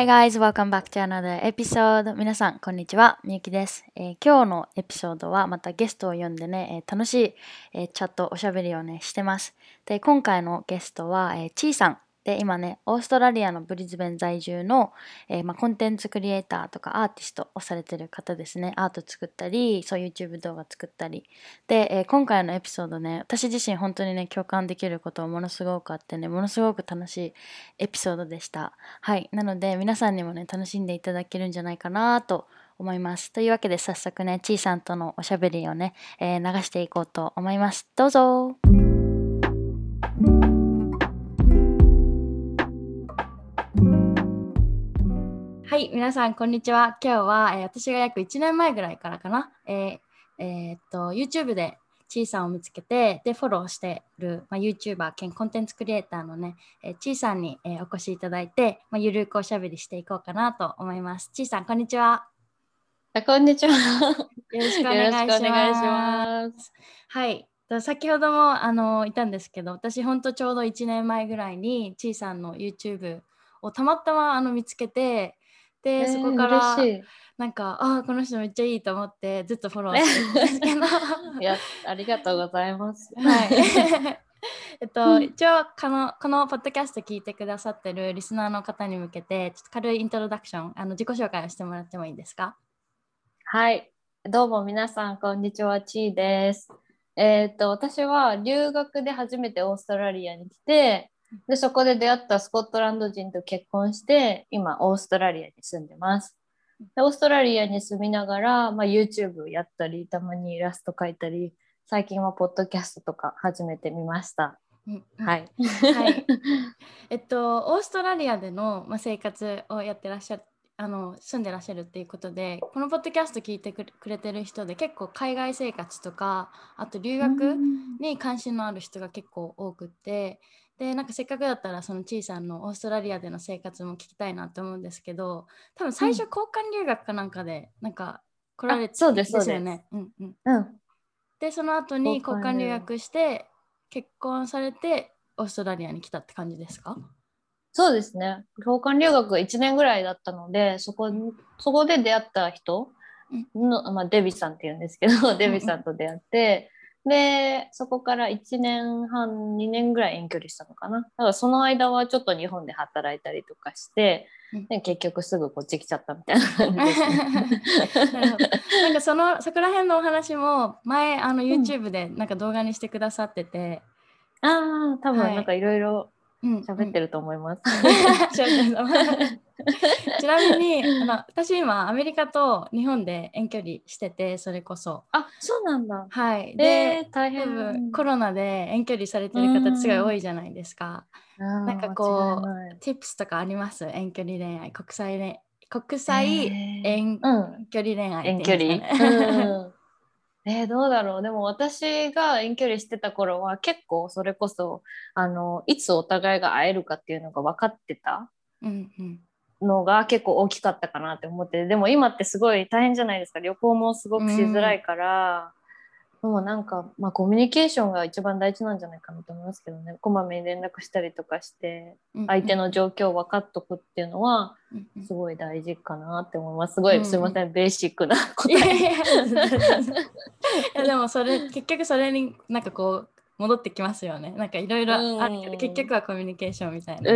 Hi guys, welcome back to another episode. 皆さん、こんにちは。みゆきです、えー今日のエピソードはまたゲストを呼んでね、えー楽しい、えーチャット、おしゃべりをね、してます。で、今回のゲストは、えーちーさん。で、今ね、オーストラリアのブリズベン在住の、えーまあ、コンテンツクリエイターとかアーティストをされてる方ですね。アート作ったり、そう YouTube 動画作ったり。で、えー今回のエピソードね、私自身本当にね、共感できることものすごくあってね、ものすごく楽しいエピソードでした。はい。なので、皆さんにもね、楽しんでいただけるんじゃないかなと思います。というわけで、早速ね、ちーさんとのおしゃべりをね、えー流していこうと思います。どうぞはい、皆さん、こんにちは。今日は、えー私が約1年前ぐらいからかな、えーえーっと、YouTube でちーさんを見つけて、で、フォローしてる、まあ、YouTuber 兼コンテンツクリエイターのね、えーちーさんに、えーお越しいただいて、まあ、ゆるくおしゃべりしていこうかなと思います。ちーさん、こんにちは。あこんにちは。よろしくお願いします。はい。と先ほどもあのいたんですけど、私本当ちょうど1年前ぐらいにちーさんの YouTube をたまたまあの見つけて、そこからなんか、ああ、この人めっちゃいいと思ってずっとフォローしてるんですけど、い。いや、ありがとうございます。はい。えっと、うん一応このこのポッドキャスト聞いてくださってるリスナーの方に向けてちょっと軽いイントロダクションあの自己紹介をしてもらってもいいですか？はい。どうも皆さん、こんにちは。ちーです。えっ、と、私は留学で初めてオーストラリアに来て、で、そこで出会ったスコットランド人と結婚して、今、オーストラリアに住んでます。でオーストラリアに住みながら、まあ、YouTube やったり、たまにイラスト描いたり、最近はポッドキャストとか初めて見ました。うんはい。はい。えっと、オーストラリアでの、まあ、生活をやってらっしゃるあの住んでらっしゃるっていうことでこのポッドキャスト聞いてくれくれてる人で結構海外生活とかあと留学に関心のある人が結構多くってでなんかせっかくだったらそのちいさんのオーストラリアでの生活も聞きたいなと思うんですけど多分最初交換留学かなんかでなんか来られてあそうです。よね。うんうん、うん。でその後に交交換留学して結婚されてオーストラリアに来たって感じですか？そうですね。交換留学が1年ぐらいだったので、そこにそこで出会った人の、まあ、デビさんっていうんですけど、デビさんと出会って、で、そこから1年半、2年ぐらい遠距離したのかな。だからその間はちょっと日本で働いたりとかして、結局すぐこっち来ちゃったみたいな感じですね。なんかそのそこら辺のお話も前あの YouTube でなんか動画にしてくださってて、ああ、多はい。分なんかいろいろうん喋ってると思います。ちなみにあの私今アメリカと日本で遠距離しててそれこそ。あ、そうなんだ。はい。で、えー、大変。コロナで遠距離されてる方すごい多いじゃないですか。ななんかこう tips とかあります？遠距離恋愛。国際恋国際えー。遠うん、距離恋愛遠距っていうん離。ですかねうんえーどうだろう。でも私が遠距離してた頃は結構それこそあのいつお互いが会えるかっていうのが分かってたのが結構大きかったかなって思ってでも今ってすごい大変じゃないですか。旅行もすごくしづらいから、もうなんか、まあ、コミュニケーションが一番大事なんじゃないかなと思いますけどね。こまめに連絡したりとかしてうん相手の状況を分かっとくっていうのはうんうん。すごい大事かなって思います。すごうんいすいませんベーシックな答え。やいやでもそれ結局それになんかこう戻ってきますよね。なんかいろいろあるけうん。ど結局はコミュニケーションみたいな、う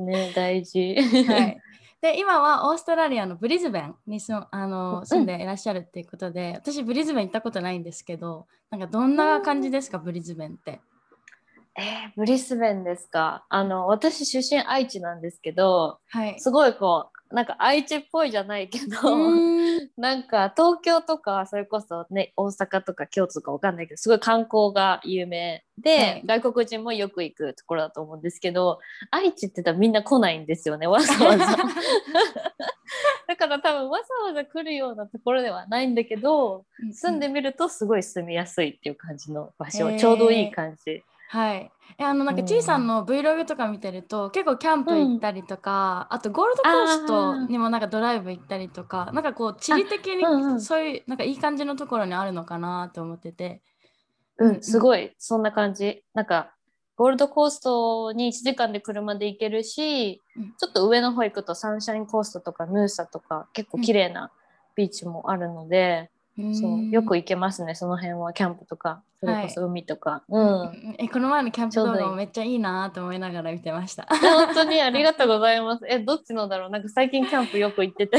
ん、ね、大事。はい、で今はオーストラリアのブリズベンに住あうんの住んでいらっしゃるっていうことで、私ブリズベン行ったことないんですけどなんかどんな感じですか、ブリズベンって？えーブリスベンですか？あの、私出身愛知なんですけど、はい、すごいこう、なんか愛知っぽいじゃないけど、うんなんか東京とかそれこそね大阪とか京都とかわかんないけどすごい観光が有名で、はい外国人もよく行くところだと思うんですけど愛知って言ったらみんな来ないんですよねわざわざ。だから多分わざわざ来るようなところではないんだけど住んでみるとすごい住みやすいっていう感じの場所、へーちょうどいい感じ。はい。えあのなんかちいさんの Vlog とか見てると、結構キャンプ行ったりとか、あとゴールドコーストにもなんかドライブ行ったりとか、なんかこう地理的にうんうん。そういうなんかいい感じのところにあるのかなと思ってて。うん、すごい。そんな感じ。なんかゴールドコーストに1時間で車で行けるし、うん。ちょっと上の方行くとサンシャインコーストとかヌーサとか結構綺麗なビーチもあるので、そう。よく行けますねその辺は。キャンプとか。それこそ海とか、うん。えこの前のキャンプ動画もめっちゃいいなと思いながら見てました。本当にありがとうございます。えどっちのだろう？なんか最近キャンプよく行ってて。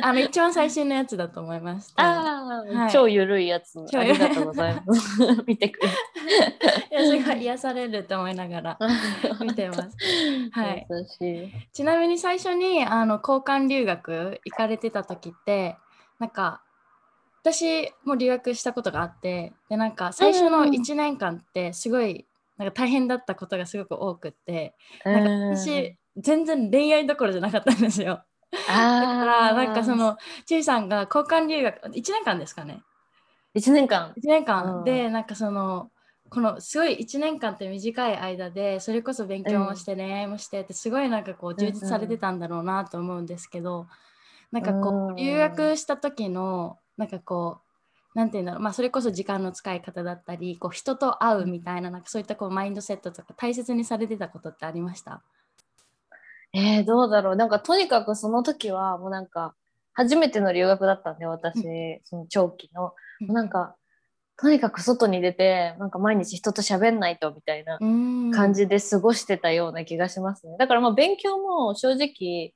あの一番最新のやつだと思います。あー、はい。超ゆるいやつ。ありがとうございます。見てくれ いやすごい癒されると思いながら 見てます。はい。ちなみに最初にあの交換留学行かれてた時ってなんか私も留学したことがあってでなんか最初のうん1年間ってすごいなんか大変だったことがすごく多くってなんかうん。私全然恋愛どころじゃなかったんですよ。だあからなんかそのちいさんが交換留学1年間ですかね。1年間。1年間。うん。でなんかそのこのすごい1年間って短い間でそれこそ勉強もして恋愛もしてってすごいなんかこう充実されてたんだろうなと思うんですけどなんかこうん。う留学した時のなんかこうなんていうんだろう。まあそれこそ時間の使い方だったりこう人と会うみたいななんかそういったこうマインドセットとか大切にされてたことってありました？えー、どうだろう。なんかとにかくその時はもうなんか初めての留学だったんで私、うその長期の、もうなんかとにかく外に出てなんか毎日人と喋んないとみたいな感感じで過ごしてたような気がしますね。だからまあ勉強も正直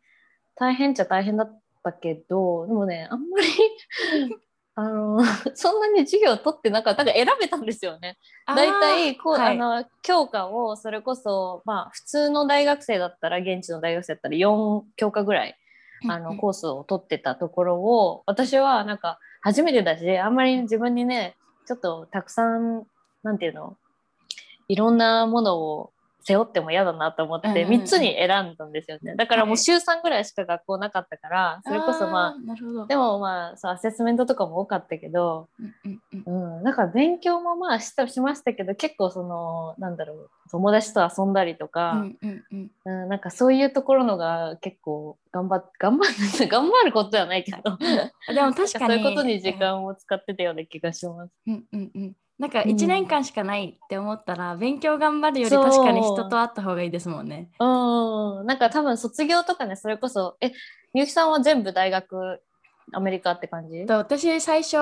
大変っちゃ大変だったけど、でもね、あんまり あの そんなに授業取ってなかった。だから選べたんですよね。大体こう、はいあの教科をそれこそまあ普通の大学生だったら現地の大学生だったら4教科ぐらいあのコースを取ってたところを私はなんか初めてだしあんまり自分にねちょっとたくさんなんていうのいろんなものを背負っても嫌だなと思ってうんうんうん。3つに選んだんですよね。だからもはいう週3ぐらいしか学校なかったからそれこそまあでもまあそうアセスメントとかも多かったけど、うんうん。うんうん、だから勉強もまあしたしましたけど結構そのなんだろう友達と遊んだりとか、うんうんうん。うん、なんかそういうところのが結構頑張っ頑張る 頑張ることではないけどでも確かに。そういうことに時間を使ってたような気がします。うんうんうんなんかうん1年間しかないって思ったら、勉強頑張るより確かに人と会った方がいいですもんね。うん、なんか多分卒業とかねそれこそえみゆきさんは全部大学アメリカって感じ？と私最初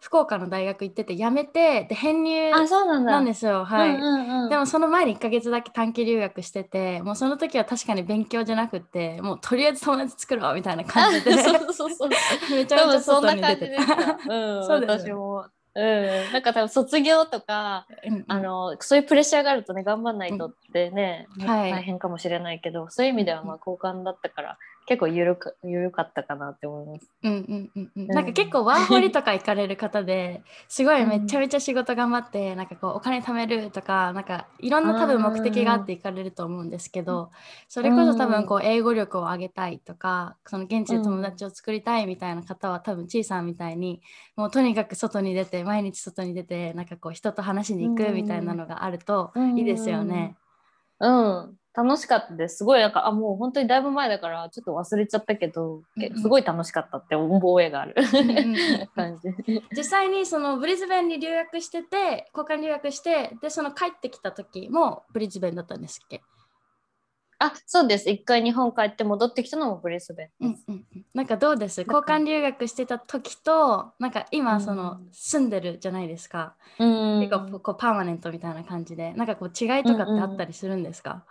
福岡の大学行ってて辞めてで編入あそうなんですよはい、うんうんうん、でもその前に1ヶ月だけ短期留学しててもうその時は確かに勉強じゃなくってもうとりあえず友達作ろうみたいな感じで あそうそうそう。めちゃめちゃ外に出てな感じでした。た。うん、そうですよ私も。うん、なんか多分卒業とか、あのそういうプレッシャーがあるとね頑張んないとってね、うん。はい。大変かもしれないけどそういう意味ではまあ交換だったから結構緩く緩かったかなって思います。うんうんうんうん。ん。なんか結構ワーホリとか行かれる方で すごいめちゃめちゃ仕事頑張って、なんかこうお金貯めるとかなんかいろんな多分目的があって行かれると思うんですけどそれこそ多分こう英語力を上げたいとかその現地で友達を作りたいみたいな方は多分ちいさんみたいにもうとにかく外に出て毎日外に出てなんかこう人と話しに行くみたいなのがあるといいですよね。うん楽しかったです。すごいなんかあもう本当にだいぶ前だからちょっと忘れちゃったけど、けうんうん。すごい楽しかったって覚えがある。うんうんうん。感じ。実際にそのブリズベンに留学してて交換留学してでその帰ってきた時もブリズベンだったんですっけ、あそうです。一回日本帰って戻ってきたのもブリスベンです。うんうんうん、なんかどうです？交換留学してた時となんか今そのうん。住んでるじゃないですか、うん結構こうパーマネントみたいな感じでなんかこう違いとかってあったりするんですか、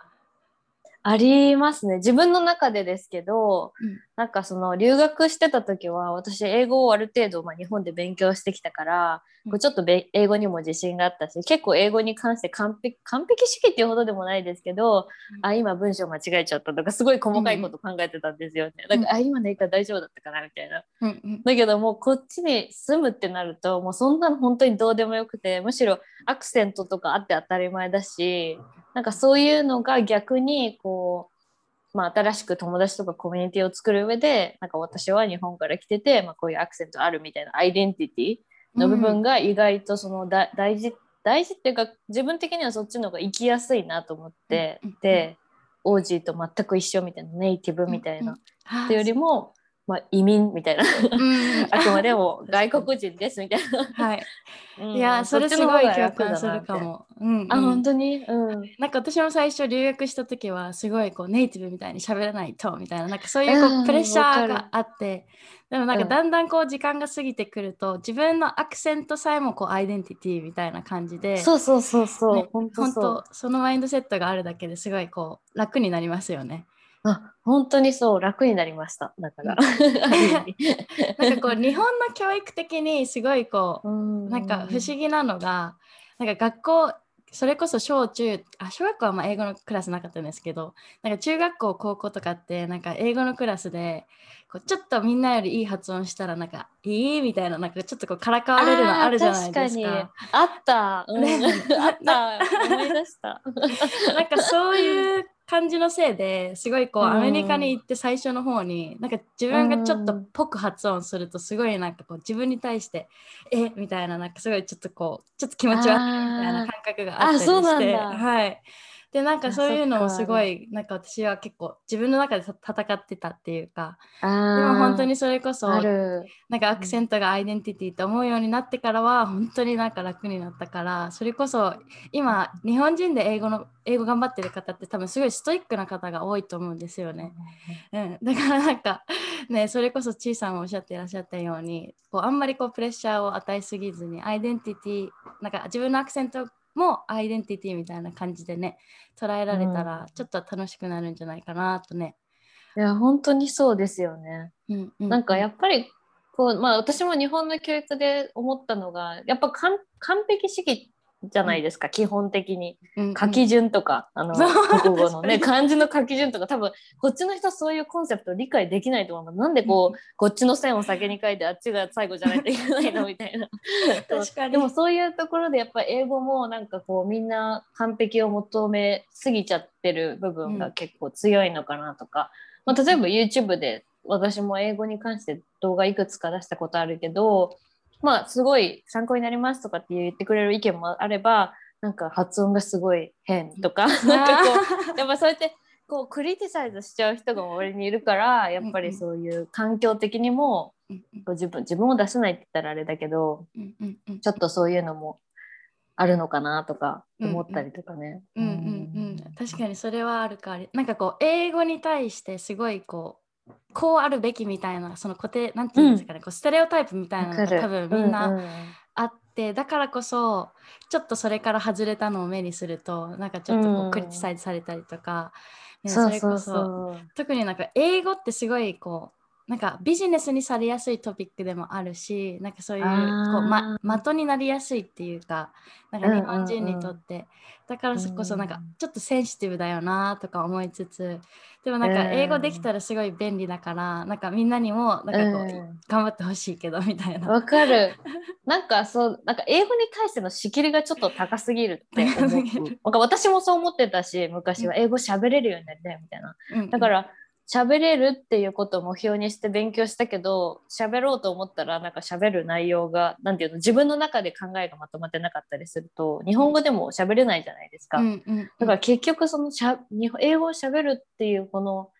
ありますね。自分の中でですけど、うんなんかその留学してた時は私英語をある程度、まあ、日本で勉強してきたから、うんこうちょっとべ英語にも自信があったし結構英語に関して完璧完璧主義っていうほどでもないですけど、うんあ今文章間違えちゃったとかすごい細かいこと考えてたんですよね。うんだから、あ今の言い方大丈夫だったかなみたいな。うんうんだけどもうこっちに住むってなるともうそんなの本当にどうでもよくてむしろアクセントとかあって当たり前だしなんかそういうのが逆にこう、まあ、新しく友達とかコミュニティを作る上でなんか私は日本から来てて、まあ、こういうアクセントあるみたいなアイデンティティの部分が意外とそのだ大事大事っていうか自分的にはそっちの方が生きやすいなと思ってうんうんうんでオージーと全く一緒みたいなネイティブみたいな。うんうんっていうよりもまあ、移民みたいなうんあくまでも 外国人ですみたいな。はい。うんいや、それすごい共感するか。も。うん、うんあ、本当に？うん。なんか私も最初留学した時はすごいこうネイティブみたいに喋らないとみたいななんかそういうこうプレッシャーがあってでもなんかうんだんだんこう時間が過ぎてくると自分のアクセントさえもこうアイデンティティみたいな感じでそうそうそうそう。ね本。当そのマインドセットがあるだけですごいこう楽になりますよね。あ、本当にそう。楽になりました。だから。なんかこう日本の教育的にすごいこううんなんか不思議なのが、なんか学校、それこそ小中、あ小学校はまあ英語のクラスなかったんですけど、なんか中学校、高校とかって、なんか英語のクラスで、こうちょっとみんなよりいい発音したら、なんかいいみたいな、なんかちょっとこうからかわれるのあるじゃないですか。あった。うんね あった。思い出した。なんかそういう感じのせいですごいこううん。アメリカに行って最初の方になんか自分がちょっとぽく発音するとすごいなんかこう自分に対してえ？みたいななんかすごいちょっとこうちょっと気持ち悪いみたいな感覚があったりしてだ。はいでなんかあそういうのもすごいなんか私は結構自分の中で戦ってたっていうかででも本当にそれこそ。なんかアクセントがアイデンティティと思うようになってからは本当になんか楽になったからそれこそ今日本人で英語の英語頑張ってる方って多分すごいストイックな方が多いと思うんですよね。うん、だからなんかねそれこそちいさんもおっしゃっていらっしゃったようにこうあんまりこうプレッシャーを与えすぎずにアイデンティティなんか自分のアクセントもアイデンティティみたいな感じでね捉えられたらちょっと楽しくなるんじゃないかなとね。いや、本当にそうですよね。うんうなんかやっぱりこう、まあ、私も日本の教育で思ったのがやっぱ完完璧主義じゃないですか、基本的に。うんうん。書き順とか、あの国語のね漢字の書き順とか多分こっちの人そういうコンセプトを理解できないと思いますなんでこう、こっちの線を先に書いてあっちが最後じゃないといけないのみたいな。確かに。でもそういうところでやっぱ英語もなんかこうみんな完璧を求めすぎちゃってる部分が結構強いのかなとか、まあ、例えば YouTube で私も英語に関して動画いくつか出したことあるけどまあすごい参考になりますとかって言ってくれる意見もあればなんか発音がすごい変とか なんかこうやっぱそうやってこうクリティサイズしちゃう人が周りにいるからやっぱりそういう環境的にもうんうん。こう自分自分を出せないって言ったらあれだけどうんうんうん。ちょっとそういうのもあるのかなとか思ったりとかね。うんうん。うん、確かにそれはあるか。なんかこう英語に対してすごいこうこうあるべきみたいなその固定なんていうんですかね、こうステレオタイプみたいなのが多分みんなあって、だからこそちょっとそれから外れたのを目にするとなんかちょっとこうん。うクリティサイズされたりとか、ねそれこそう。特になんか英語ってすごいこうなんかビジネスにされやすいトピックでもあるしなんかそういうこう、ま、的になりやすいっていうかなんか日本人にとって、だからこそなんかうんちょっとセンシティブだよなとか思いつつでもなんか英語できたらすごい便利だから、なんかみんなにもなんかこう、うん頑張ってほしいけどみたいな。わかる。なんかそう、なんか英語に対しての仕切りがちょっと高すぎるって思う。なんか私もそう思ってたし、昔は英語喋れるようになりたいみたいな。うんだから喋れるっていうことを目標にして勉強したけど、喋ろうと思ったらなんか喋る内容が、なんていうの、自分の中で考えがまとまってなかったりすると、日本語でも喋れないじゃないですか。うんうんだから結局そのしゃ英語を喋るっていうこの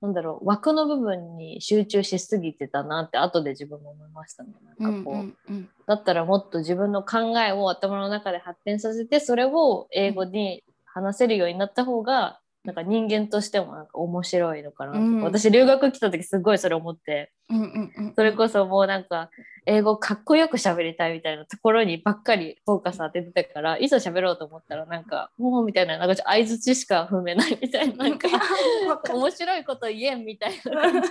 なんだろう枠の部分に集中しすぎてたなって後で自分も思いましたね。なんかこう、うんうんうんだったらもっと自分の考えを頭の中で発展させてそれを英語に話せるようになった方がなんか人間としてもなんか面白いのかなうん。私留学来た時すごいそれ思って。うんうんうん。それこそもうなんか英語かっこよく喋りたいみたいなところにばっかりフォーカス当ててたからいざ喋ろうと思ったらなんかもうみたいななんか相づちしか踏めないみたいななんか 面白いこと言えんみたいな。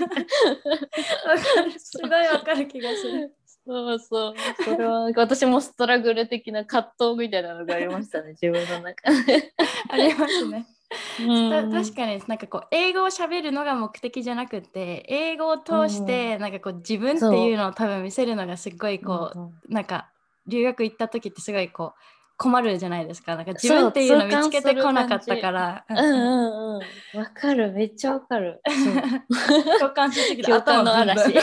すごいわかる気がする。そうそう。それは私もストラグル的な葛藤みたいなのがありましたね自分の中で。ありますね。たうん確かになんかこう英語を喋るのが目的じゃなくて英語を通してなんかこう自分っていうのを多分見せるのがすっごいこうんうなんか留学行った時ってすごいこう困るじゃないですか。なんか自分っていうのを見つけてこなかったから。うんうん。うんわかる。めっちゃわかる。共感しすぎて頭ブン嵐そう。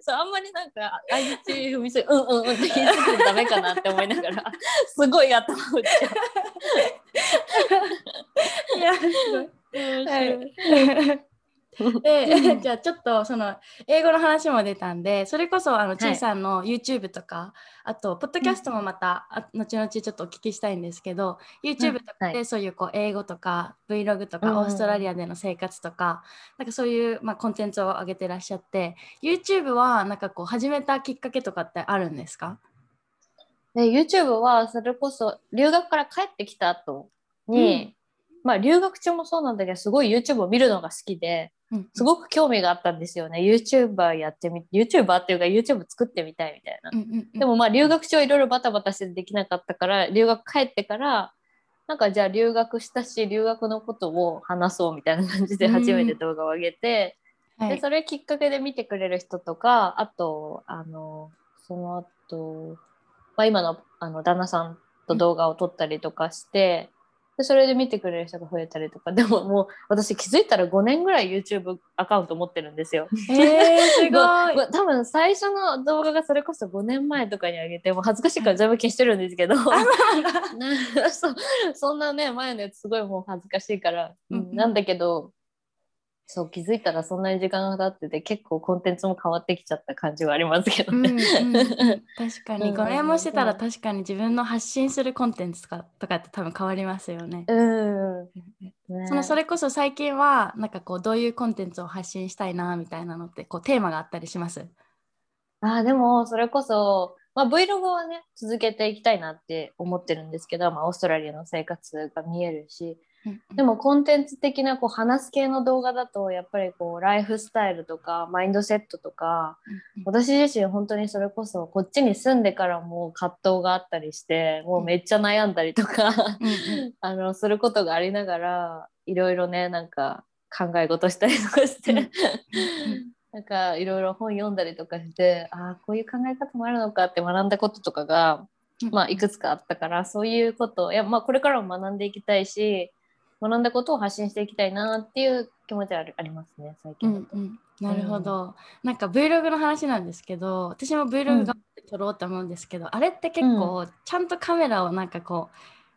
そうあんまりなんか相づち踏みすぎうんうんうんって言いすぎてダメかなって思いながら。すごい頭打っちゃいやすごい。う。はい で じゃあちょっとその英語の話も出たんでそれこそあのちいさんの YouTube とか、あとポッドキャストもまた、あ後々ちょっとお聞きしたいんですけど YouTube とかはい。でそういうこう英語とか Vlog とか、うんオーストラリアでの生活とかなんかそういう、まあ、コンテンツを上げてらっしゃって YouTube はなんかこう始めたきっかけとかってあるんですか？で YouTube はそれこそ留学から帰ってきた後に、まあ留学中もそうなんだけどすごい YouTube を見るのが好きでうん。すごく興味があったんですよね。YouTuber やってみ YouTuber っていうか YouTube 作ってみたいみたいな。うんうんうん。でもまあ留学中はいろいろバタバタしてできなかったから留学帰ってからなんかじゃあ留学したし留学のことを話そうみたいな感じで初めて動画を上げて、はい。でそれきっかけで見てくれる人とかあとあのその後、まあ今のあの旦那さんと動画を撮ったりとかして、でそれで見てくれる人が増えたりとか。でももう私気づいたら5年ぐらい YouTube アカウント持ってるんですよ。えー、すごい。ご多分最初の動画がそれこそ5年前とかに上げてもう恥ずかしいから全部消してるんですけど。な そうそんなね前のやつすごいもう恥ずかしいから、うんうん。なんだけどそう気づいたらそんなに時間が経ってて結構コンテンツも変わってきちゃった感じはありますけどうんうんね。うん。確かに。うん。5年もしてたらうん確かに自分の発信するコンテンツとかとかって多分変わりますよね。うん、ねそのそれこそ最近はなんかこうどういうコンテンツを発信したいなみたいなのってこうテーマがあったりします？あーでもそれこそ、まあ、Vlog はね続けていきたいなって思ってるんですけど、まあ、オーストラリアの生活が見えるしでもコンテンツ的なこう話す系の動画だとやっぱりこうライフスタイルとかマインドセットとか私自身本当にそれこそこっちに住んでからも葛藤があったりしてもうめっちゃ悩んだりとか あのすることがありながらいろいろねなんか考え事したりとかして、なんかいろいろ本読んだりとかしてああこういう考え方もあるのかって学んだこととかが、うんまあ、いくつかあったからそういうこといや、まあ、これからも学んでいきたいし学んだことを発信していきたいなっていう気持ちはあるありますね最う近だと。んうん。なるほど、なんか Vlog の話なんですけど私も Vlog 頑張って撮ろうと思うんですけど、あれって結構ちゃんとカメラをなんかこ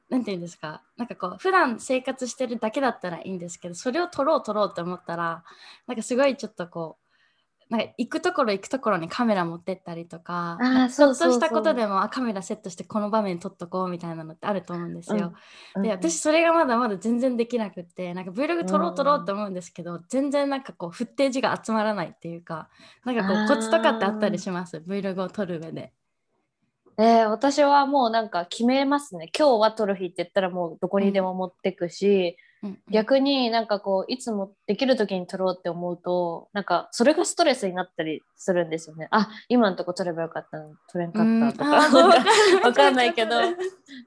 うなんていうんですか？なんかこう普段生活してるだけだったらいいんですけどそれを撮ろう撮ろうと思ったらなんかすごいちょっとこうなんか行くところ行くところにカメラ持ってったりとかそうしたことでもあカメラセットしてこの場面撮っとこうみたいなのってあると思うんですよ。うんで私それがまだまだ全然できなくってなんか Vlog 撮ろう撮ろうと思うんですけど、全然なんかこうフッテージが集まらないっていうかなんかこうコツとかってあったりします？Vlog を撮る上で。えー私はもうなんか決めますね。今日は撮る日って言ったらもうどこにでも持ってくし、うんうん逆になんかこういつもできる時に撮ろうって思うとなんかそれがストレスになったりするんですよね。あ今のとこ撮ればよかった。のに撮れんかったとか、わかんないけど。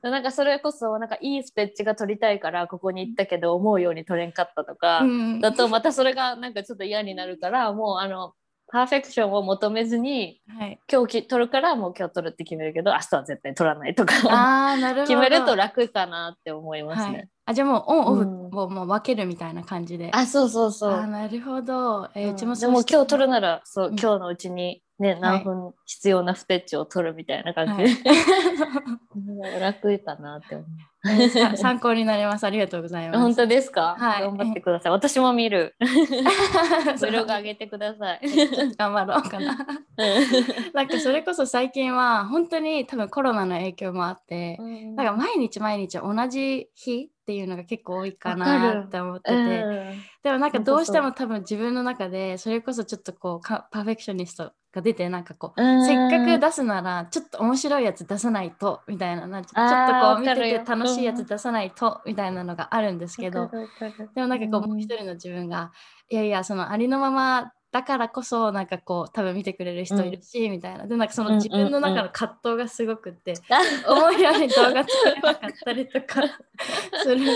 なんかそれこそなんかいいステッチが撮りたいからここに行ったけど思うように撮れんかったとか、うん。だとまたそれがなんかちょっと嫌になるからもうあのパーフェクションを求めずにはい、今日き撮るからもう今日撮るって決めるけど明日は絶対撮らないとかあーなるほど決めると楽かなって思いますはいね。、あじゃあもうオンオフうんをもう分けるみたいな感じで。あそうそうそう。あーなるほど。えーうちもうしても今日撮るならそう、うん今日のうちにね何分必要なステッチを取るみたいな感じで、はい 楽かなって思う。さ参考になります。ありがとうございます。本当ですか、はい頑張ってください。私も見る。ブログ上げてください。頑張ろうかな。なんかそれこそ最近は本当に多分コロナの影響もあって、なんか毎日毎日同じ日っていうのが結構多いかなって思ってて、うんでもなんかどうしても多分自分の中でそれこそちょっとこうかパーフェクショニストが出てなんかこう、うん。せっかく出すならちょっと面白いやつ出さないとみたいななちょちょっとこう見てて楽しいやつ出さないとみたいなのがあるんですけど、でもなんかこう、うん。もう一人の自分がいやいやそのありのままだからこそなんかこう多分見てくれる人いるし、みたいなでなんかその自分の中の葛藤がすごくって、思うように動画作れなかったりとか する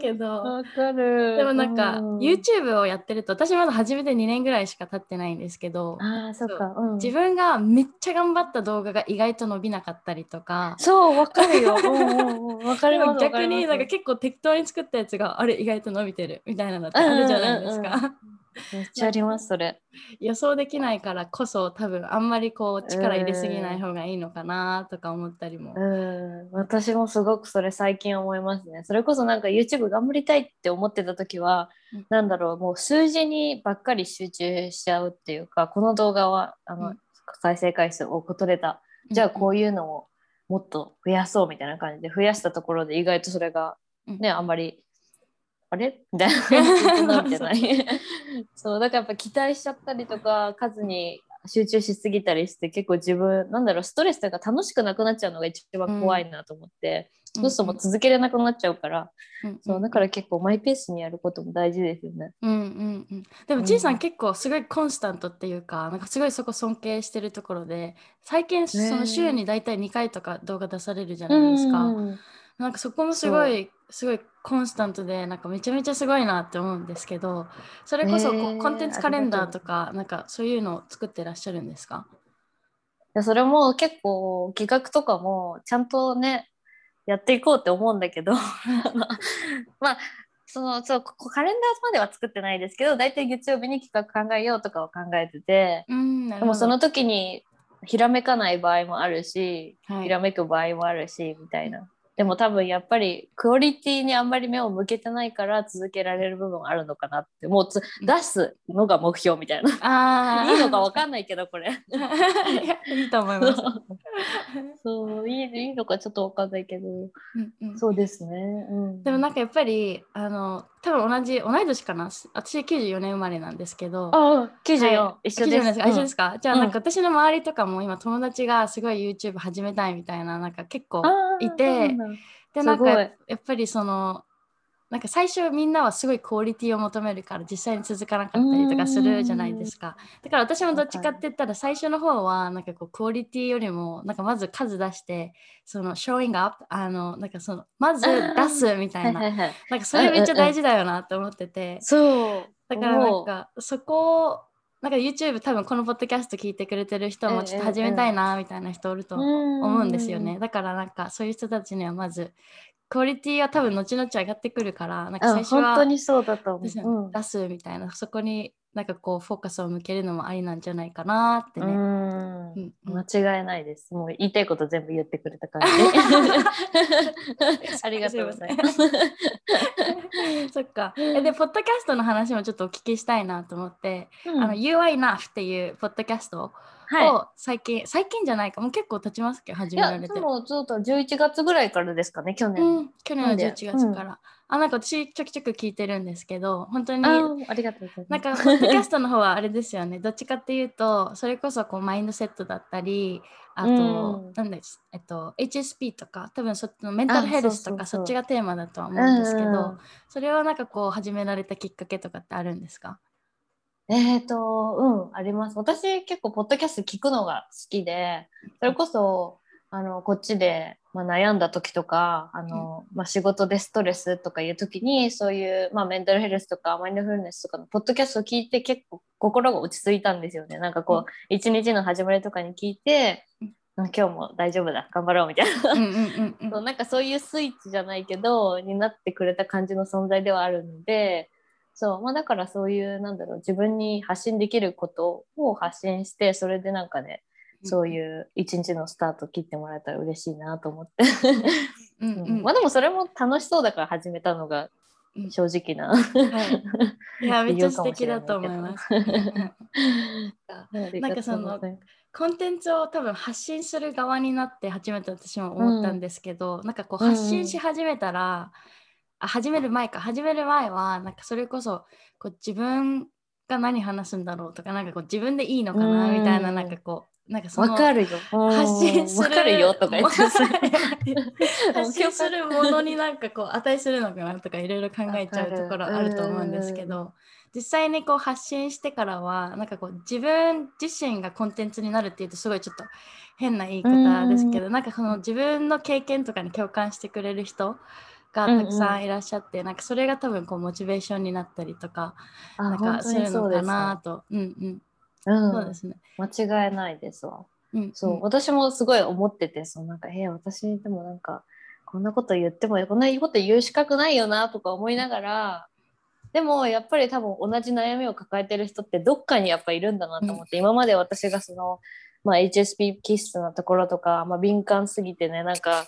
けど。わかる。でもなんか、うん YouTube をやってると私まだ始めて2年ぐらいしか経ってないんですけどああ、そっか。うん自分がめっちゃ頑張った動画が意外と伸びなかったりとかそう、わかるよ。うんうんうんわかりでもます。逆になんか結構適当に作ったやつがあれ意外と伸びてるみたいなのってあるじゃないですか。うんうんうんめっちゃありますそれ。予想できないからこそ多分あんまりこう力入れすぎない方がいいのかなとか思ったりも。うん私もすごくそれ最近思いますね。それこそなんか YouTube 頑張りたいって思ってた時は、うんなんだろうもう数字にばっかり集中しちゃうっていうかこの動画はあの、うん再生回数多く取れたじゃあこいういうのをもっと増やそうみたいな感じで増やしたところで意外とそれがね、あんまりあれ？みたいな。なるじゃないそうだからやっぱ期待しちゃったりとか数に集中しすぎたりして結構自分なんだろうストレスとか楽しくなくなっちゃうのが一番怖いなと思って、そうするともう続けれなくなっちゃうから、そうだから結構マイペースにやることも大事ですよね。うんうんうん、でもうんじいさん結構すごいコンスタントっていうかなんかすごいそこ尊敬してるところで最近その週に大体2回とか動画出されるじゃないですか。うん。なんかそこもすごいすごいコンスタントでなんかめちゃめちゃすごいなって思うんですけどそれこそこう、へーコンテンツカレンダーとかなんかそういうのを作ってらっしゃるんですか？でそれも結構企画とかもちゃんとねやっていこうって思うんだけど まあそのそうこカレンダーまでは作ってないですけど大体月曜日に企画考えようとかを考えててでもその時にひらめかない場合もあるし、はい。ひらめく場合もあるしみたいな。でも多分やっぱりクオリティにあんまり目を向けてないから続けられる部分あるのかなってもうつうん出すのが目標みたいな。あいいのかわかんんないけどこれ。いやいいと思います。そういいいいのかちょっとわかんないけどうんうんそうですね。うん、でもなんかやっぱりあの多分同じ同い年かな。私94年生まれなんですけど。あ94、はい。一緒です。94ですか、一緒ですか？じゃあうんなんか私の周りとかも今友達がすごい YouTube 始めたいみたいななんか結構いて。でなんかやっぱりそのなんか最初みんなはすごいクオリティを求めるから実際に続かなかったりとかするじゃないですか。だから私もどっちかって言ったら最初の方はなんかこうクオリティよりもなんかまず数出してその showing up あのなんかそのまず出すみたいななんかそれめっちゃ大事だよなって思ってて。そう。だからなんかそこをなんか YouTube 多分このポッドキャスト聞いてくれてる人もちょっと始めたいなみたいな人おると思うんですよね。だからなんかそういう人たちにはまずクオリティは多分後々上がってくるからなんかあ最初は本当にそうだと思う。出すみたいなそこになんかこうフォーカスを向けるのもありなんじゃないかなってね。うんうんうん間違いないです。もう言いたいこと全部言ってくれた感じ。ありがとうございます。そっか。えで、ポッドキャストの話もちょっとお聞きしたいなと思って、うんあの UI Enough っていうポッドキャストはい。を最近、最近じゃないか、もう結構経ちますけ？ど、始められて。でもずっと11月ぐらいからですかね、去年。うん、去年のなんで11月から。あ、なんか私ちょくちょく聞いてるんですけど、本当にありがとうございなんます。か、ポッドキャストの方はあれですよね。どっちかっていうと、それこそこうマインドセットだったり、あと、うんなんです、えっと、HSP とか、多分そっちのメンタルヘルスとか、あそっちがテーマだとは思うんですけど、うんそれはなんかこう、始められたきっかけとかってあるんですか？えっ、と、うん、あります。私結構ポッドキャスト聞くのが好きで、それこそ、あの、こっちで、まあ、悩んだ時とか、あの、まあ、仕事でストレスとかいう時に、そういう、まあ、メンタルヘルスとか、マインドフルネスとかのポッドキャストを聞いて結構心が落ち着いたんですよね。なんかこう、一日の始まりとかに聞いて、今日も大丈夫だ、頑張ろうみたいな。うん なんかそういうスイッチじゃないけどになってくれた感じの存在ではあるのでそう、まあ、だからそういうなんだろう自分に発信できることを発信してそれでなんかねそういう一日のスタート切ってもらえたら嬉しいなと思って、うん。ううん。ん。まあでもそれも楽しそうだから始めたのがうん。正直な、はい。いや、めっちゃ素敵だと思います。なんかそのコンテンツを多分発信する側になって初めて私も思ったんですけど、なんかこううんうん発信し始めたら、あ始める前か。始める前はなんかそれこそこう自分が何話すんだろうとかなんかこう自分でいいのかなうん。みたいななんかこうなんかそのわかるよ。発信するわかるよとか言って。発信するものになんかこう値するのかなとかいろいろ考えちゃうところあると思うんですけど実際にこう発信してからはなんかこう自分自身がコンテンツになるっていうとすごいちょっと変な言い方ですけどなんかその自分の経験とかに共感してくれる人がたくさんいらっしゃって、なんかそれが多分こうモチベーションになったりとかあなんかするのかなと。うんうん。うん。そうですね。間違いないですわ。うんそう、私もすごい思ってて、そうなんか、えー、私でもなんか、こんなこと言っても、こんなこと言う資格ないよなとか思いながら、でもやっぱり多分同じ悩みを抱えてる人ってどっかにやっぱいるんだなと思って、今まで私がその、まあ、HSP 気質なところとか、まあ、敏感すぎてねなんか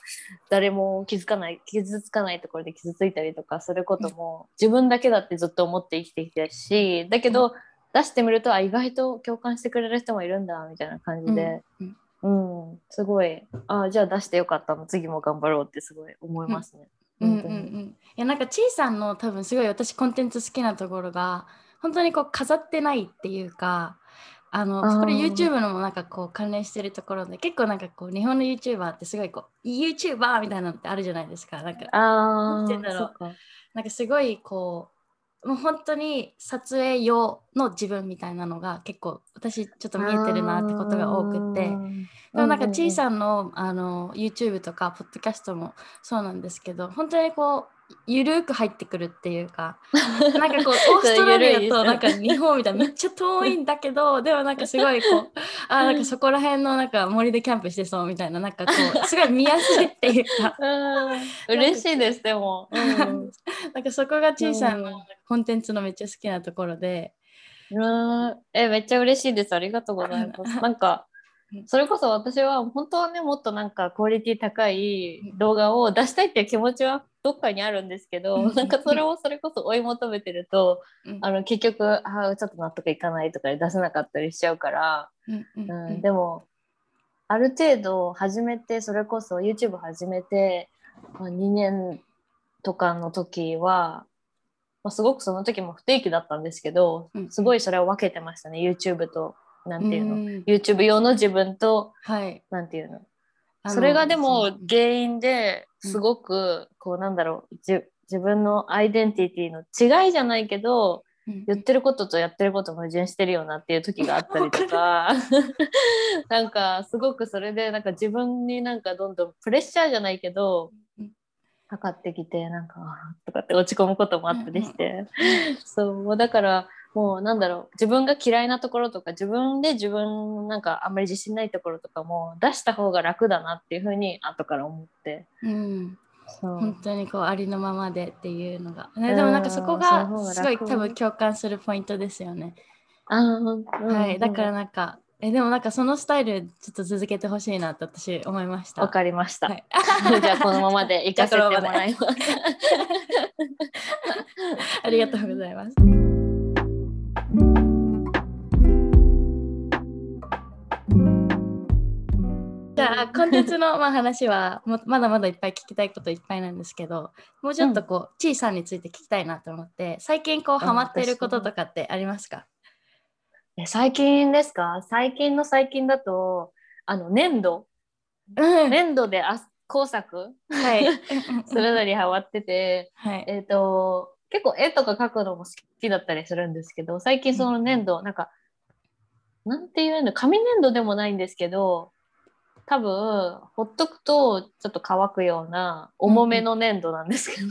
誰も気づかない傷つかないところで傷ついたりとかすることも自分だけだってずっと思って生きてきたしだけど、出してみるとあ意外と共感してくれる人もいるんだみたいな感じで、うんうん。すごい。あじゃあ出してよかった。の次も頑張ろうってすごい思いますね。うんうんう本当に。ん、いやなんかちいさんの多分すごい私コンテンツ好きなところが本当にこう飾ってないっていうかあのこれ YouTube のもなんかこう関連してるところで結構なんかこう日本の YouTuber ってすごいこう YouTuber みたいなのってあるじゃないですか。なんかあてんだろう。なんかすごいこうもう本当に撮影用の自分みたいなのが結構私ちょっと見えてるなってことが多くて。でもなんかちいさんのあの YouTube とかポッドキャストもそうなんですけど本当にこうゆるく入ってくるっていうか なんかこうオーストラリアとなんか日本みたいなめっちゃ遠いんだけどでもなんかすごいこう あなんかそこら辺のなんか森でキャンプしてそうみたいななんかこうすごい見やすいっていうか。うん。嬉しいですでも、うん。なんかそこがちいさんのコンテンツのめっちゃ好きなところで。うん。えめっちゃ嬉しいです。ありがとうございます。なんかそれこそ私は本当はねもっとなんかクオリティ高い動画を出したいっていう気持ちはどっかにあるんですけど、うんなんかそれをそれこそ追い求めてると、うん。あの結局あーちょっと納得いかないとかで出せなかったりしちゃうから、うんでもある程度始めてそれこそ YouTube 始めて、まあ、2年とかの時は、まあ、すごくその時も不定期だったんですけど、うんすごいそれを分けてましたね YouTube となんていうの、うん。YouTube 用の自分とはい。なんていうのそれがでそもの原因ですごくこうなんだろうじ自分のアイデンティティの違いじゃないけどうん。言ってることとやってること矛盾してるよなっていう時があったりとか。なんかすごくそれでなんか自分になんかどんどんプレッシャーじゃないけどうん。かかってきてなんかとかって落ち込むこともあったりして。そうだからもうなんだろう自分が嫌いなところとか自分で自分なんかあんまり自信ないところとかも出した方が楽だなっていうふうに後から思って。うん。本当にこうありのままでっていうのが、ね、うん。でもなんかそこがすごい楽多分共感するポイントですよね。あはい、だからうんなんかえでもなんかそのスタイルちょっと続けてほしいなと私思いました。わかりました、はい、じゃあこのままで行かせてもらいます。ありがとうございます。ゃあコンテンツのまあ話はもまだまだいっぱい聞きたいこといっぱいなんですけどもうちょっとこう、ちいさんについて聞きたいなと思って最近こうハマっていることとかってありますか？え最近ですか？最近の最近だとあの粘土。うん。粘土であ工作？はい。するのにハマってて、はい。えっ、と結構絵とか描くのも好きだったりするんですけど最近その粘土なんかなんていうの紙粘土でもないんですけど多分ほっとくとちょっと乾くような重めの粘土なんですけど、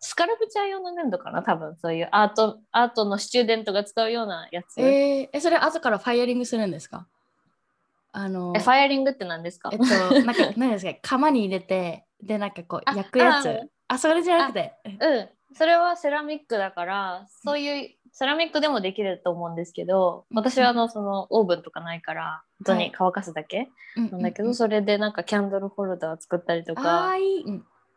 スカルプチャー用の粘土かな多分そういうアートアートのスチューデントが使うようなやつ、ええー、えそれ後からファイアリングするんですか？あのファイアリングって何ですか、えっと、なんか、何ですか、釜に入れて、で、なんかこう、あ焼くやつ。あ。あ、それじゃなくて。うん。それはセラミックだからそういうセラミックでもできると思うんですけどうん。私はあのそのオーブンとかないから本当に乾かすだけうんなんだけど、それでなんかキャンドルホルダー作ったりとあか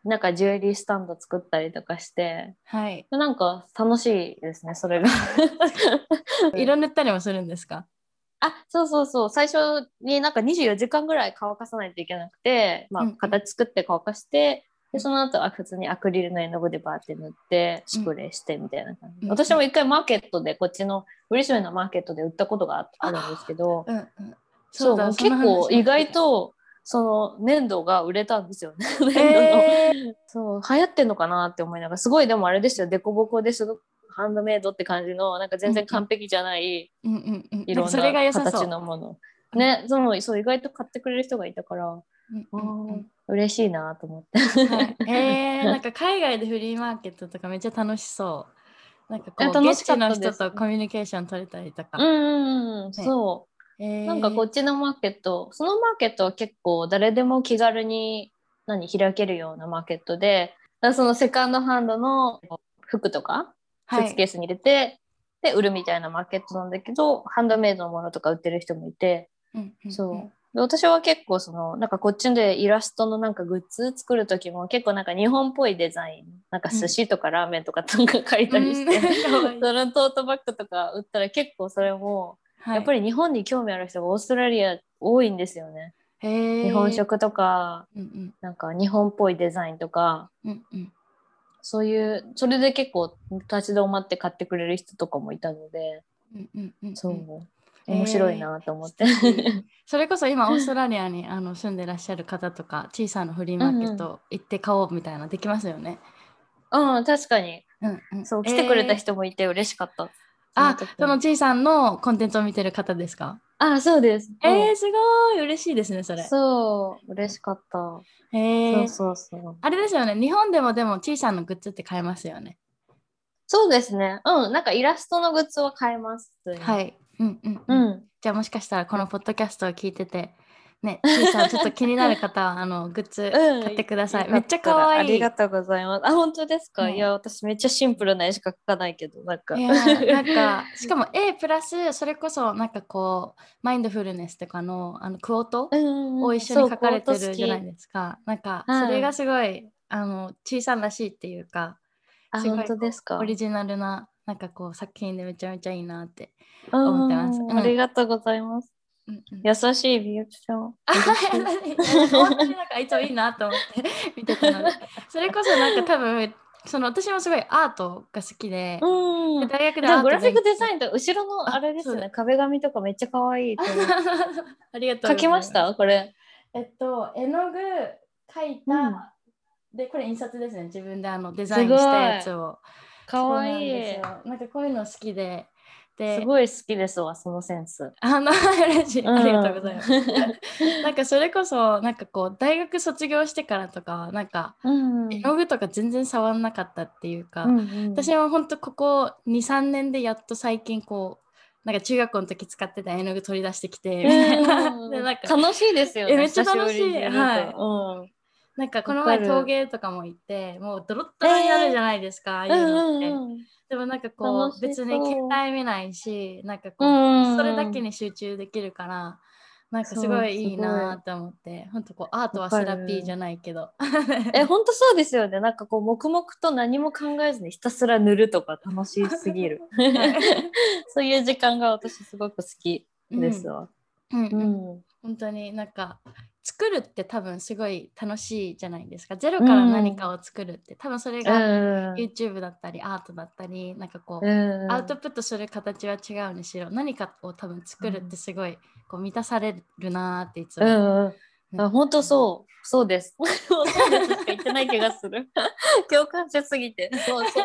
なんかジュエリースタンド作ったりとかしてはい。なんか楽しいですねそれが。色塗ったりもするんですか？あそうそうそう。最初になんか24時間ぐらい乾かさないといけなくて、まあ形作って乾かして、でその後は普通にアクリルの絵の具でバーって塗ってスプレーしてみたいな感じ、うん。私も一回マーケットでこっちのブリスベンのマーケットで売ったことがああるんですけどうんうん。そうだ結構意外。そとその粘土が売れたんですよね。粘土の、の話えー。そう流行ってんのかなって思いながらすごい。でもあれですよ。デコボコですごくハンドメイドって感じのなんか全然完璧じゃない、うんうんうん。いろんそれがな形のもの。ね、そのそう意外と買ってくれる人がいたから、うんうんうん嬉しいなと思って。はいえー、なんか海外でフリーマーケットとかめっちゃ楽しそう。なんかこえう、現地の人とコミュニケーション取れたりとか。うんうんうん、そう。えーなんかこっちのマーケット、そのマーケットは結構誰でも気軽に何開けるようなマーケットで、だそのセカンドハンドの服とかスはいーツケースに入れて、で売るみたいなマーケットなんだけどハンドメイドのものとか売ってる人もいて、うんうんそうで私は結構そのなんかこっちでイラストのなんかグッズ作る時も結構なんか日本っぽいデザインなんか寿司とかラーメンとかなんか書いたりして、うん。そのトートバッグとか売ったら結構それもはい。やっぱり日本に興味ある人がオーストラリア多いんですよね。日本食とかうんうん。なんか日本っぽいデザインとかうんうん。そういうそれで結構立ち止まって買ってくれる人とかもいたのでうんうんうんそう、ん面白いなと思って。それこそ今オーストラリアにあの住んでらっしゃる方とか小さなフリーマーケット行って買おうみたいなできますよね。うん確かにうんうんそう来てくれたえー人もいて嬉しかった。あ時にそのちいさんのコンテンツを見てる方ですか？あそうです。えー、すごい嬉しいですねそれ。そう嬉しかった。へーそうそうそう。あれですよね日本でもでもちいさんのグッズって買えますよね。そうですね。うんなんかイラストのグッズは買えます。は。い。うんうんううんん。じゃあもしかしたらこのポッドキャストを聞いててねちいさんちょっと気になる方はあのグッズうん買ってください。よめっちゃ可愛いありがとうございます。あ、本当ですか、うんいや、私めっちゃシンプルな絵しか描かないけど、なんか。いやーなんかしかも A プラスそれこそなんかこうマインドフルネスとかのあのクオートうんを一緒に書かれてるじゃないですか。なんかはいそれがすごいあの小さんらしいっていうかあ、すごい本当ですか？オリジナルななんかこう作品でめちゃめちゃいいなって。うん思ってますうんありがとうございます。うんうん優しいリアクション。あ本当になんかいつもいいなと思って見てたので それこそなんか多分その私もすごいアートが好きで、うん。で大学ででアートもグラフィックデザインと後ろのああれですよね、壁紙とかめっちゃ可愛いと。ありがとうござい描きました？これ。えっと、絵の具描いた、うんで、これ印刷ですね。自分であのデザインしたやつを。可愛いそうなんかこういうの好きで。で、すごい好きですわ、そのセンス。あの、嬉しい。うんありがとうございます。なんかそれこそ、なんかこう、大学卒業してからとかは、なんか、うん絵の具とか全然触んなかったっていうか、うんうん私は本当ここ2、3年でやっと最近こう、なんか中学校の時使ってた絵の具取り出してきて、みたいな。うんで、なんか、楽しいですよね。えめっちゃ楽しいはいうんなんかこの前陶芸とかも行ってもうドロッドロになるじゃないですか、ああいうのって、うんうんでもなんかこうう。別に携帯見ないしなんかこう、うんそれだけに集中できるからなんかすごいいいなと思って。本当こうアートはセラピーじゃないけど。え、本当そうですよね。なんかこう黙々と何も考えずにひたすら塗るとか楽しすぎる。そういう時間が私すごく好きですわ。うん。ううん。ん。本当になんか作るって多分すごい楽しいじゃないですかゼロから何かを作るって、多分それがうん YouTube だったりアートだったりなんかこう、うんアウトプットする形は違うにしろ何かを多分作るってすごいこう満たされるなーっていつも、うんあ本当そう。そうです。そうですしか 言ってない気がする。共感しすぎて。そうそう。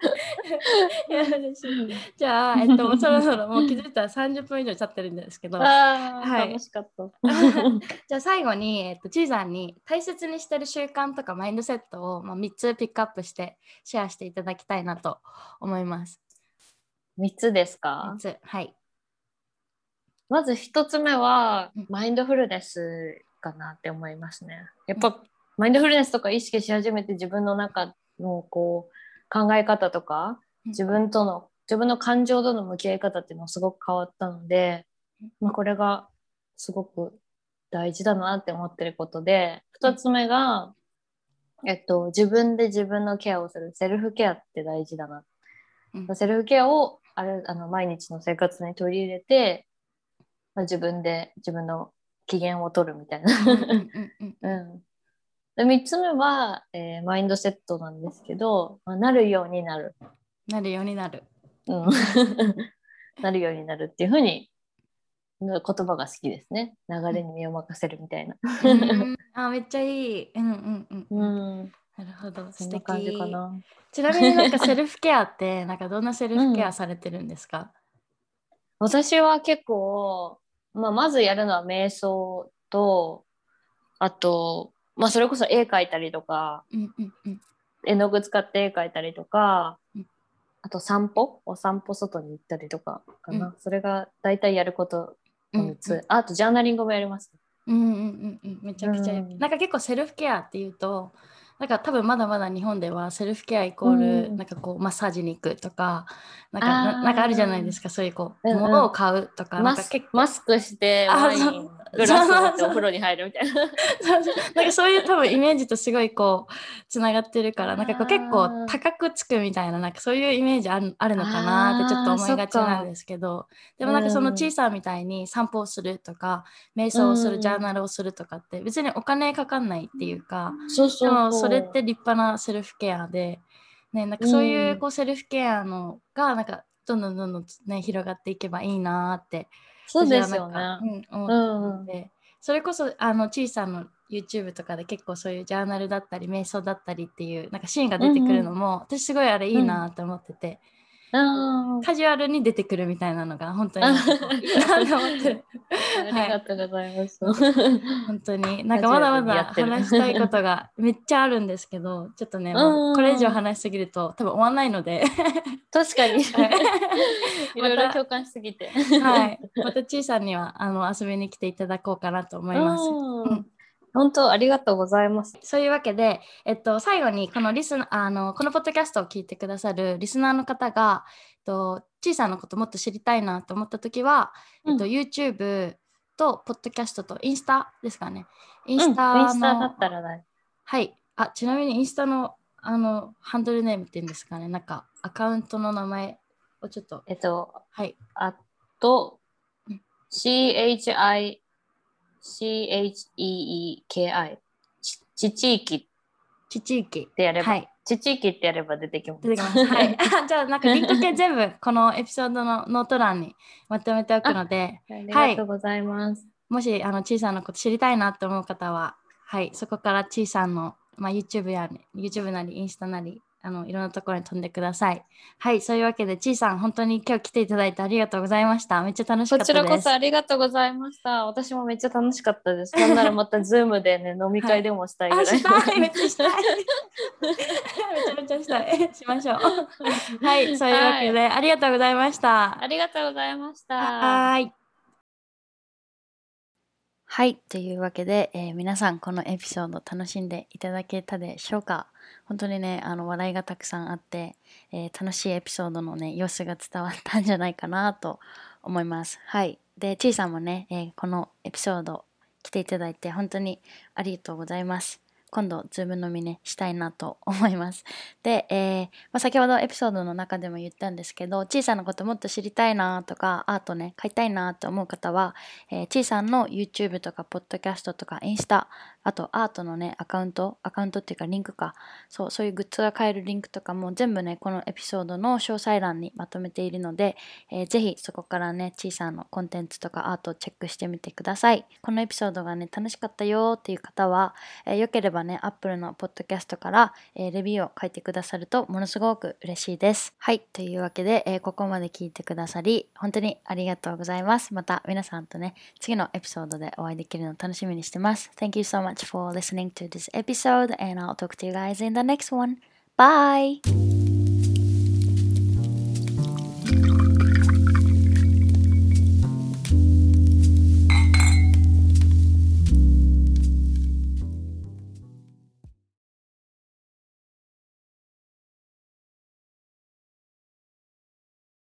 いや嬉しいじゃあ、えっと、そろそろもう気づいたら30分以上経ってるんですけどはい楽しかった。じゃあ最後に、えっと、ちいさんに大切にしてる習慣とかマインドセットを、まあ、3つピックアップしてシェアしていただきたいなと思います。三つですか？3つはい。まず一つ目はうんマインドフルネスかなって思いますね。やっぱマインドフルネスとか意識し始めて自分の中のこう考え方とか自分との自分の感情との向き合い方っていうのがすごく変わったので、まあ、これがすごく大事だなって思ってることで二つ目が、えっと、自分で自分のケアをするセルフケアって大事だな。うん。セルフケアをあれあの毎日の生活に取り入れて、まあ、自分で自分の機嫌を取るみたいな。うん、で3つ目は、えーマインドセットなんですけど、まあ、なるようになる、なるようになる。うん、なるようになるっていうふうに言葉が好きですね流れに身を任せるみたいな。うんあめっちゃいい。うんうんうん。うん、なるほど。素そんな感じ敵かな。ちなみになんかセルフケアって なんかどんなセルフケアされてるんですか、私は結構、まあ、まずやるのは瞑想とあと、まあ、それこそ絵描いたりとかうんうんうん。絵の具使って絵描いたりとか、うん。あと散歩お散歩外に行ったりとかかな、うん。それが大体やることうんの3つ、ああとジャーナリングもやります。うんうんうんうん。めちゃくちゃうん。なんか結構セルフケアっていうとなんか多分まだまだ日本ではセルフケアイコール、うん。なんかこうマッサージに行くとかなんかななんかあるじゃないですか。そういうこう、うんうん。物を買うとかなマスんか結構。マスクしてあワイングラスを持ってお風呂に入るみたいな。なんかそういう多分イメージとすごいこうつながってるからなんかこう結構高くつくみたいななんかそういうイメージあるあるのかなってちょっと思いがちなんですけどでもなんかそのうん小さみたいに散歩をするとか瞑想をする、うん。ジャーナルをするとかって別にお金かかんないっていうかそうそうそれって立派なセルフケアで、ね、なんかそういううん。こうセルフケアのがなんかどんどんどんどん、ね、広がっていけばいいなーってそうですよね。かうん、思ってうそれこそあの小さな YouTube とかで結構そういうジャーナルだったり瞑想だったりっていうなんかシーンが出てくるのも、私すごいあれいいなって思ってて、うんカジュアルに出てくるみたいなのが本当にありがとうございます。本当に。なんかまだまだ話したいことがめっちゃあるんですけどちょっとねこれ以上話しすぎると多分終わんないので。確かに。はい。いろいろ共感しすぎて。はい、またちいさんにはあの遊びに来ていただこうかなと思います。うん本当ありがとうございます。そういうわけで、えっと、最後にこのリスナあのこのポッドキャストを聞いてくださるリスナーの方が、えっと、ちいさんのこともっと知りたいなと思った時は、えっと、うん YouTube とポッドキャストとインスタですかね。イインスタの、インスタだったらね。はい。あ、ちなみにインスタのあのハンドルネームっていうんですかね。なんかアカウントの名前をちょっと、えっと、はい。あとうん CHI CHEEKI ちちちいきっちちいき。てやれば、はい。ちちいきってやれば出てきます。出てきます。はい。あじゃあ、なんかリンク系全部このエピソードのノート欄にまとめておくので、ありがとうございます。もしあのちいさんのこと知りたいなと思う方は、はい、そこからちいさんの、まあ、YouTube や、ね、YouTube なりインスタなりあのいろんなところに飛んでください。はい、そういうわけでちいさん本当に今日来ていただいてありがとうございました。めっちゃ楽しかこったです。ちらこそありがとうございました。私もめっちゃ楽しかったです。なんならまたズームでね、飲み会でもしたいぐらあ、い。したいめっちゃしたいめちゃめちゃしたいしましょう。はい、そういうわけで、ありがとうございました。ありがとうございました。はーい。はい。というわけで、えー皆さんこのエピソード楽しんでいただけたでしょうか？本当にね、あの笑いがたくさんあって、えー楽しいエピソードのね、様子が伝わったんじゃないかなと思います。はい。で、ちいさんもね、えーこのエピソード来ていただいて本当にありがとうございます。今度、ズーム飲みね、したいなと思います。で、えーまあ、先ほどエピソードの中でも言ったんですけど、小さなこともっと知りたいなとか、アートね、買いたいなと思う方は、えー、ちいさんの YouTube とか、ポッドキャストとか、インスタ、あとアートのね、アカウント、アカウントっていうかリンクか、そう、そういうグッズが買えるリンクとかも全部ね、このエピソードの詳細欄にまとめているので、えーぜひそこからね、ちいさんのコンテンツとかアートをチェックしてみてください。このエピソードがね、楽しかったよっていう方は、えーよければね、Apple のポッドキャストから、えーレビューを書いてくださるとものすごく嬉しいです。はい、というわけで、えーここまで聞いてくださり、本当にありがとうございます。また皆さんとね、次のエピソードでお会いできるのを楽しみにしてます。Thank you so much much for listening to this episode and I'll talk to you guys in the next one. Bye!